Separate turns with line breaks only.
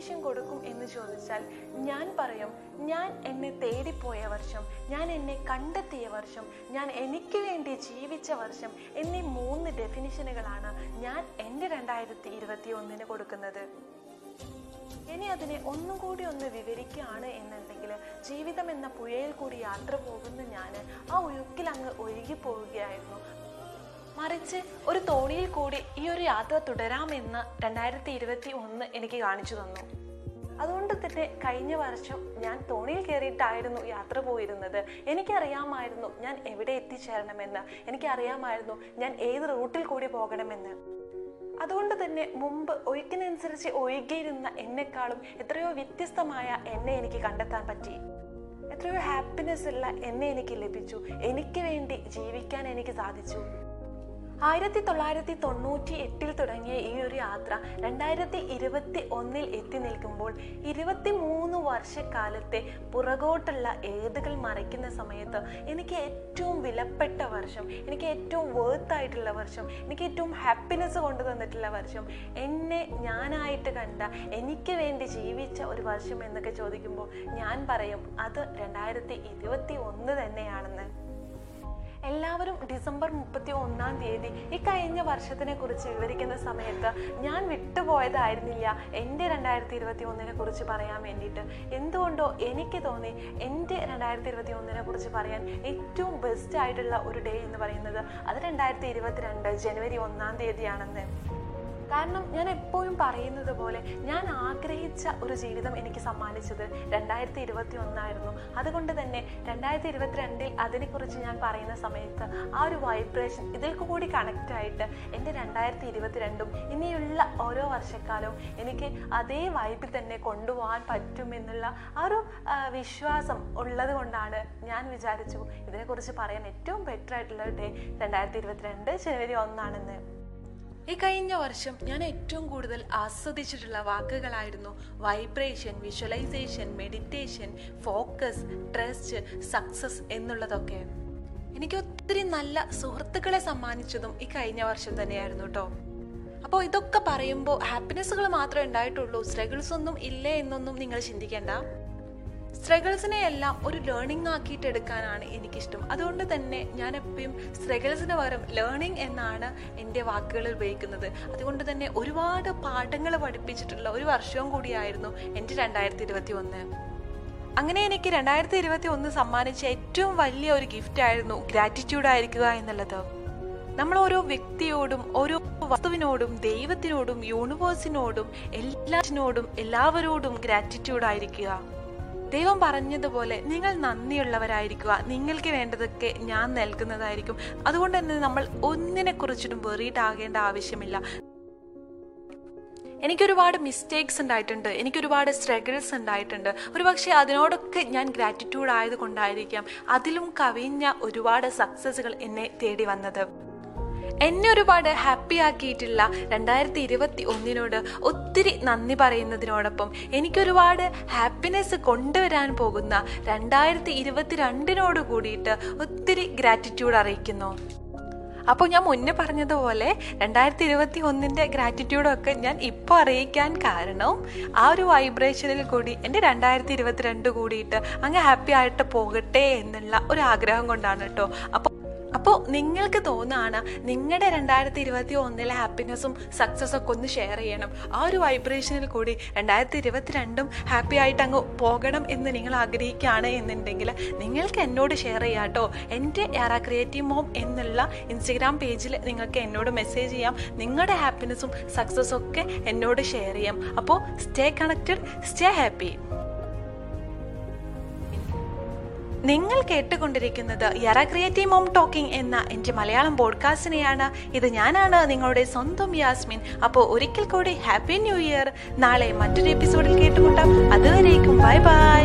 Definition കൊടുക്കും എന്ന് ചോദിച്ചാൽ ഞാൻ പറയും ഞാൻ എന്നെ തേടിപ്പോയ വർഷം ഞാൻ എന്നെ കണ്ടെത്തിയ വർഷം ഞാൻ എനിക്ക് വേണ്ടി ജീവിച്ച വർഷം എന്നീ മൂന്ന് ഡെഫിനിഷനുകളാണ് ഞാൻ എന്റെ രണ്ടായിരത്തി ഇരുപത്തി ഒന്നിന് കൊടുക്കുന്നത്. ഇനി അതിനെ ഒന്നും കൂടി ഒന്ന് വിവരിക്കുകയാണ് എന്നുണ്ടെങ്കിൽ ജീവിതം എന്ന പുഴയിൽ കൂടി യാത്ര പോകുന്ന ഞാൻ ആ ഒഴുക്കിൽ അങ്ങ് ഒഴുകി പോവുകയായിരുന്നു മറിച്ച് ഒരു തോണിയിൽ കൂടി ഈ ഒരു യാത്ര തുടരാമെന്ന് രണ്ടായിരത്തി ഇരുപത്തി ഒന്ന് എനിക്ക് കാണിച്ചു തന്നു. അതുകൊണ്ട് തന്നെ കഴിഞ്ഞ വർഷം ഞാൻ തോണിയിൽ കയറിയിട്ടായിരുന്നു യാത്ര പോയിരുന്നത്. എനിക്കറിയാമായിരുന്നു ഞാൻ എവിടെ എത്തിച്ചേരണമെന്ന്. എനിക്കറിയാമായിരുന്നു ഞാൻ ഏത് റൂട്ടിൽ കൂടി പോകണമെന്ന്. അതുകൊണ്ട് തന്നെ മുമ്പ് ഒഴുക്കിനനുസരിച്ച് ഒഴുകിയിരുന്ന എന്നെക്കാളും എത്രയോ വ്യത്യസ്തമായ എന്നെ എനിക്ക് കണ്ടെത്താൻ പറ്റി. എത്രയോ ഹാപ്പിനെസ് ഉള്ള എന്നെ എനിക്ക് ലഭിച്ചു. എനിക്ക് വേണ്ടി ജീവിക്കാൻ എനിക്ക് സാധിച്ചു. ആയിരത്തി തൊള്ളായിരത്തി തൊണ്ണൂറ്റി എട്ടിൽ തുടങ്ങിയ ഈ ഒരു യാത്ര രണ്ടായിരത്തി ഇരുപത്തി ഒന്നിൽ എത്തി നിൽക്കുമ്പോൾ ഇരുപത്തി മൂന്ന് വർഷക്കാലത്തെ പുറകോട്ടുള്ള ഏതുകൾ മറയ്ക്കുന്ന സമയത്ത് എനിക്ക് ഏറ്റവും വിലപ്പെട്ട വർഷം എനിക്ക് ഏറ്റവും വേർത്ത് ആയിട്ടുള്ള വർഷം എനിക്ക് ഏറ്റവും ഹാപ്പിനെസ് കൊണ്ടു തന്നിട്ടുള്ള വർഷം എന്നെ ഞാനായിട്ട് കണ്ട എനിക്ക് വേണ്ടി ജീവിച്ച ഒരു വർഷം എന്നൊക്കെ ചോദിക്കുമ്പോൾ ഞാൻ പറയും അത് രണ്ടായിരത്തി ഇരുപത്തി ഒന്ന് തന്നെയാണെന്ന്. എല്ലാവരും ഡിസംബർ മുപ്പത്തി ഒന്നാം തീയതി ഈ കഴിഞ്ഞ വർഷത്തിനെ കുറിച്ച് വിവരിക്കുന്ന സമയത്ത് ഞാൻ വിട്ടുപോയതായിരുന്നില്ല. എന്റെ രണ്ടായിരത്തി ഇരുപത്തി ഒന്നിനെ കുറിച്ച് പറയാൻ വേണ്ടിയിട്ട്. എന്തുകൊണ്ടോ എനിക്ക് തോന്നി എന്റെ രണ്ടായിരത്തി ഇരുപത്തി ഒന്നിനെ കുറിച്ച് പറയാൻ ഏറ്റവും ബെസ്റ്റ് ആയിട്ടുള്ള ഒരു ഡേ എന്ന് പറയുന്നത് അത് രണ്ടായിരത്തി ഇരുപത്തിരണ്ട് ജനുവരി ഒന്നാം തീയതിയാണെന്ന്. കാരണം ഞാൻ എപ്പോഴും പറയുന്നത് പോലെ ഞാൻ ആഗ്രഹിച്ച ഒരു ജീവിതം എനിക്ക് സമ്മാനിച്ചത് രണ്ടായിരത്തി ഇരുപത്തി ഒന്നായിരുന്നു അതുകൊണ്ട് തന്നെ രണ്ടായിരത്തി ഇരുപത്തിരണ്ടിൽ അതിനെക്കുറിച്ച് ഞാൻ പറയുന്ന സമയത്ത് ആ ഒരു വൈബ്രേഷൻ ഇതിൽ കൂടി കണക്റ്റ് ആയിട്ട് എന്റെ രണ്ടായിരത്തി ഇരുപത്തിരണ്ടും ഇനിയുള്ള ഓരോ വർഷക്കാലവും എനിക്ക് അതേ വൈബിൽ തന്നെ കൊണ്ടുപോകാൻ പറ്റുമെന്നുള്ള ആ ഒരു വിശ്വാസം ഉള്ളത് കൊണ്ടാണ് ഞാൻ വിചാരിച്ചു ഇതിനെക്കുറിച്ച് പറയാൻ ഏറ്റവും ബെറ്റർ ആയിട്ടുള്ള ഡേ രണ്ടായിരത്തി ഇരുപത്തിരണ്ട് ജനുവരി ഒന്നാണെന്ന്. ഈ കഴിഞ്ഞ വർഷം ഞാൻ ഏറ്റവും കൂടുതൽ ആസ്വദിച്ചിട്ടുള്ള വാക്കുകളായിരുന്നു vibration visualisation meditation focus trust success എന്നുള്ളതൊക്കെ. എനിക്ക് ഒത്തിരി നല്ല സുഹൃത്തുക്കളെ സമ്മാനിച്ചതും ഈ കഴിഞ്ഞ വർഷം തന്നെയായിരുന്നു കേട്ടോ അപ്പോൾ ഇതൊക്കെ പറയുമ്പോൾ ഹാപ്പിനെസ്സുകൾ മാത്രമേ ഉണ്ടായിട്ടുള്ളൂ സ്ട്രഗിൾസ് ഒന്നും ഇല്ലേ എന്നൊന്നും നിങ്ങൾ ചിന്തിക്കേണ്ട. സ്ട്രഗിൾസിനെ എല്ലാം ഒരു ലേണിംഗ് ആക്കിയിട്ട് എടുക്കാനാണ് എനിക്കിഷ്ടം. അതുകൊണ്ട് തന്നെ ഞാൻ എപ്പോഴും സ്ട്രഗിൾസിന് പകരം ലേണിംഗ് എന്നാണ് എന്റെ വാക്കുകൾ ഉപയോഗിക്കുന്നത്. അതുകൊണ്ട് തന്നെ ഒരുപാട് പാഠങ്ങൾ പഠിപ്പിച്ചിട്ടുള്ള ഒരു വർഷവും കൂടിയായിരുന്നു എന്റെ രണ്ടായിരത്തി ഇരുപത്തി ഒന്ന് അങ്ങനെ എനിക്ക് രണ്ടായിരത്തി ഇരുപത്തി ഒന്ന് സമ്മാനിച്ച ഏറ്റവും വലിയ ഒരു ഗിഫ്റ്റ് ആയിരുന്നു ഗ്രാറ്റിറ്റ്യൂഡ് ആയിരിക്കുക എന്നുള്ളത്. നമ്മൾ ഓരോ വ്യക്തിയോടും ഓരോ വസ്തുവിനോടും ദൈവത്തിനോടും യൂണിവേഴ്സിനോടും എല്ലാറ്റിനോടും എല്ലാവരോടും ഗ്രാറ്റിറ്റ്യൂഡ് ആയിരിക്കുക. ദൈവം പറഞ്ഞതുപോലെ നിങ്ങൾ നന്ദിയുള്ളവരായിരിക്കുക. നിങ്ങൾക്ക് വേണ്ടതൊക്കെ ഞാൻ നൽകുന്നതായിരിക്കും. അതുകൊണ്ട് തന്നെ നമ്മൾ ഒന്നിനെ കുറിച്ചിട്ടും വെറിയിട്ടാകേണ്ട ആവശ്യമില്ല. എനിക്കൊരുപാട് മിസ്റ്റേക്സ് ഉണ്ടായിട്ടുണ്ട്. എനിക്കൊരുപാട് സ്ട്രഗിൾസ് ഉണ്ടായിട്ടുണ്ട്. ഒരുപക്ഷെ അതിനോടൊക്കെ ഞാൻ ഗ്രാറ്റിറ്റ്യൂഡ് ആയതുകൊണ്ടായിരിക്കാം. അതിലും കവിഞ്ഞ ഒരുപാട് സക്സസ്സുകൾ എന്നെ തേടി വന്നത്. എന്നെ ഒരുപാട് ഹാപ്പി ആക്കിയിട്ടുള്ള രണ്ടായിരത്തി ഇരുപത്തി ഒന്നിനോട് ഒത്തിരി നന്ദി പറയുന്നതിനോടൊപ്പം എനിക്കൊരുപാട് ഹാപ്പിനെസ് കൊണ്ടുവരാൻ പോകുന്ന രണ്ടായിരത്തി ഇരുപത്തി രണ്ടിനോട് കൂടിയിട്ട് ഒത്തിരി ഗ്രാറ്റിറ്റ്യൂഡ് അറിയിക്കുന്നു. അപ്പോൾ ഞാൻ മുന്നേ പറഞ്ഞതുപോലെ രണ്ടായിരത്തി ഇരുപത്തി ഒന്നിന്റെ ഗ്രാറ്റിറ്റ്യൂഡൊക്കെ ഞാൻ ഇപ്പോൾ അറിയിക്കാൻ കാരണം ആ ഒരു വൈബ്രേഷനിൽ കൂടി എന്റെ രണ്ടായിരത്തി ഇരുപത്തിരണ്ട് കൂടിയിട്ട് അങ്ങ് ഹാപ്പി ആയിട്ട് പോകട്ടെ എന്നുള്ള ഒരു ആഗ്രഹം കൊണ്ടാണ് കേട്ടോ. അപ്പോൾ അപ്പോൾ നിങ്ങൾക്ക് തോന്നാണ് നിങ്ങളുടെ രണ്ടായിരത്തി ഇരുപത്തി ഒന്നിലെ ഹാപ്പിനെസ്സും സക്സസ് ഒക്കെ ഒന്ന് ഷെയർ ചെയ്യണം. ആ ഒരു വൈബ്രേഷനിൽ കൂടി രണ്ടായിരത്തി ഇരുപത്തിരണ്ടും ഹാപ്പി ആയിട്ട് അങ്ങ് പോകണം എന്ന് നിങ്ങൾ ആഗ്രഹിക്കുകയാണ് എന്നുണ്ടെങ്കിൽ നിങ്ങൾക്ക് എന്നോട് ഷെയർ ചെയ്യാം കേട്ടോ എന്റെ ആറ ക്രിയേറ്റീവ് മോം എന്നുള്ള ഇൻസ്റ്റഗ്രാം പേജിൽ നിങ്ങൾക്ക് എന്നോട് മെസ്സേജ് ചെയ്യാം. നിങ്ങളുടെ ഹാപ്പിനെസ്സും സക്സസ്സും ഒക്കെ എന്നോട് ഷെയർ ചെയ്യാം. അപ്പോൾ സ്റ്റേ കണക്റ്റഡ് സ്റ്റേ ഹാപ്പി നിങ്ങൾ കേട്ടുകൊണ്ടിരിക്കുന്നത് യറ ക്രിയേറ്റീവ് മോം ടോക്കിംഗ് എന്ന എന്റെ മലയാളം പോഡ്കാസ്റ്റിനെയാണ് ഇത് ഞാനാണ് നിങ്ങളുടെ സ്വന്തം യാസ്മിൻ. അപ്പോൾ ഒരിക്കൽ കൂടി ഹാപ്പി ന്യൂ ഇയർ നാളെ മറ്റൊരു എപ്പിസോഡിൽ കേട്ടുകൊണ്ടാം അതുവരേക്കും ബൈ ബൈ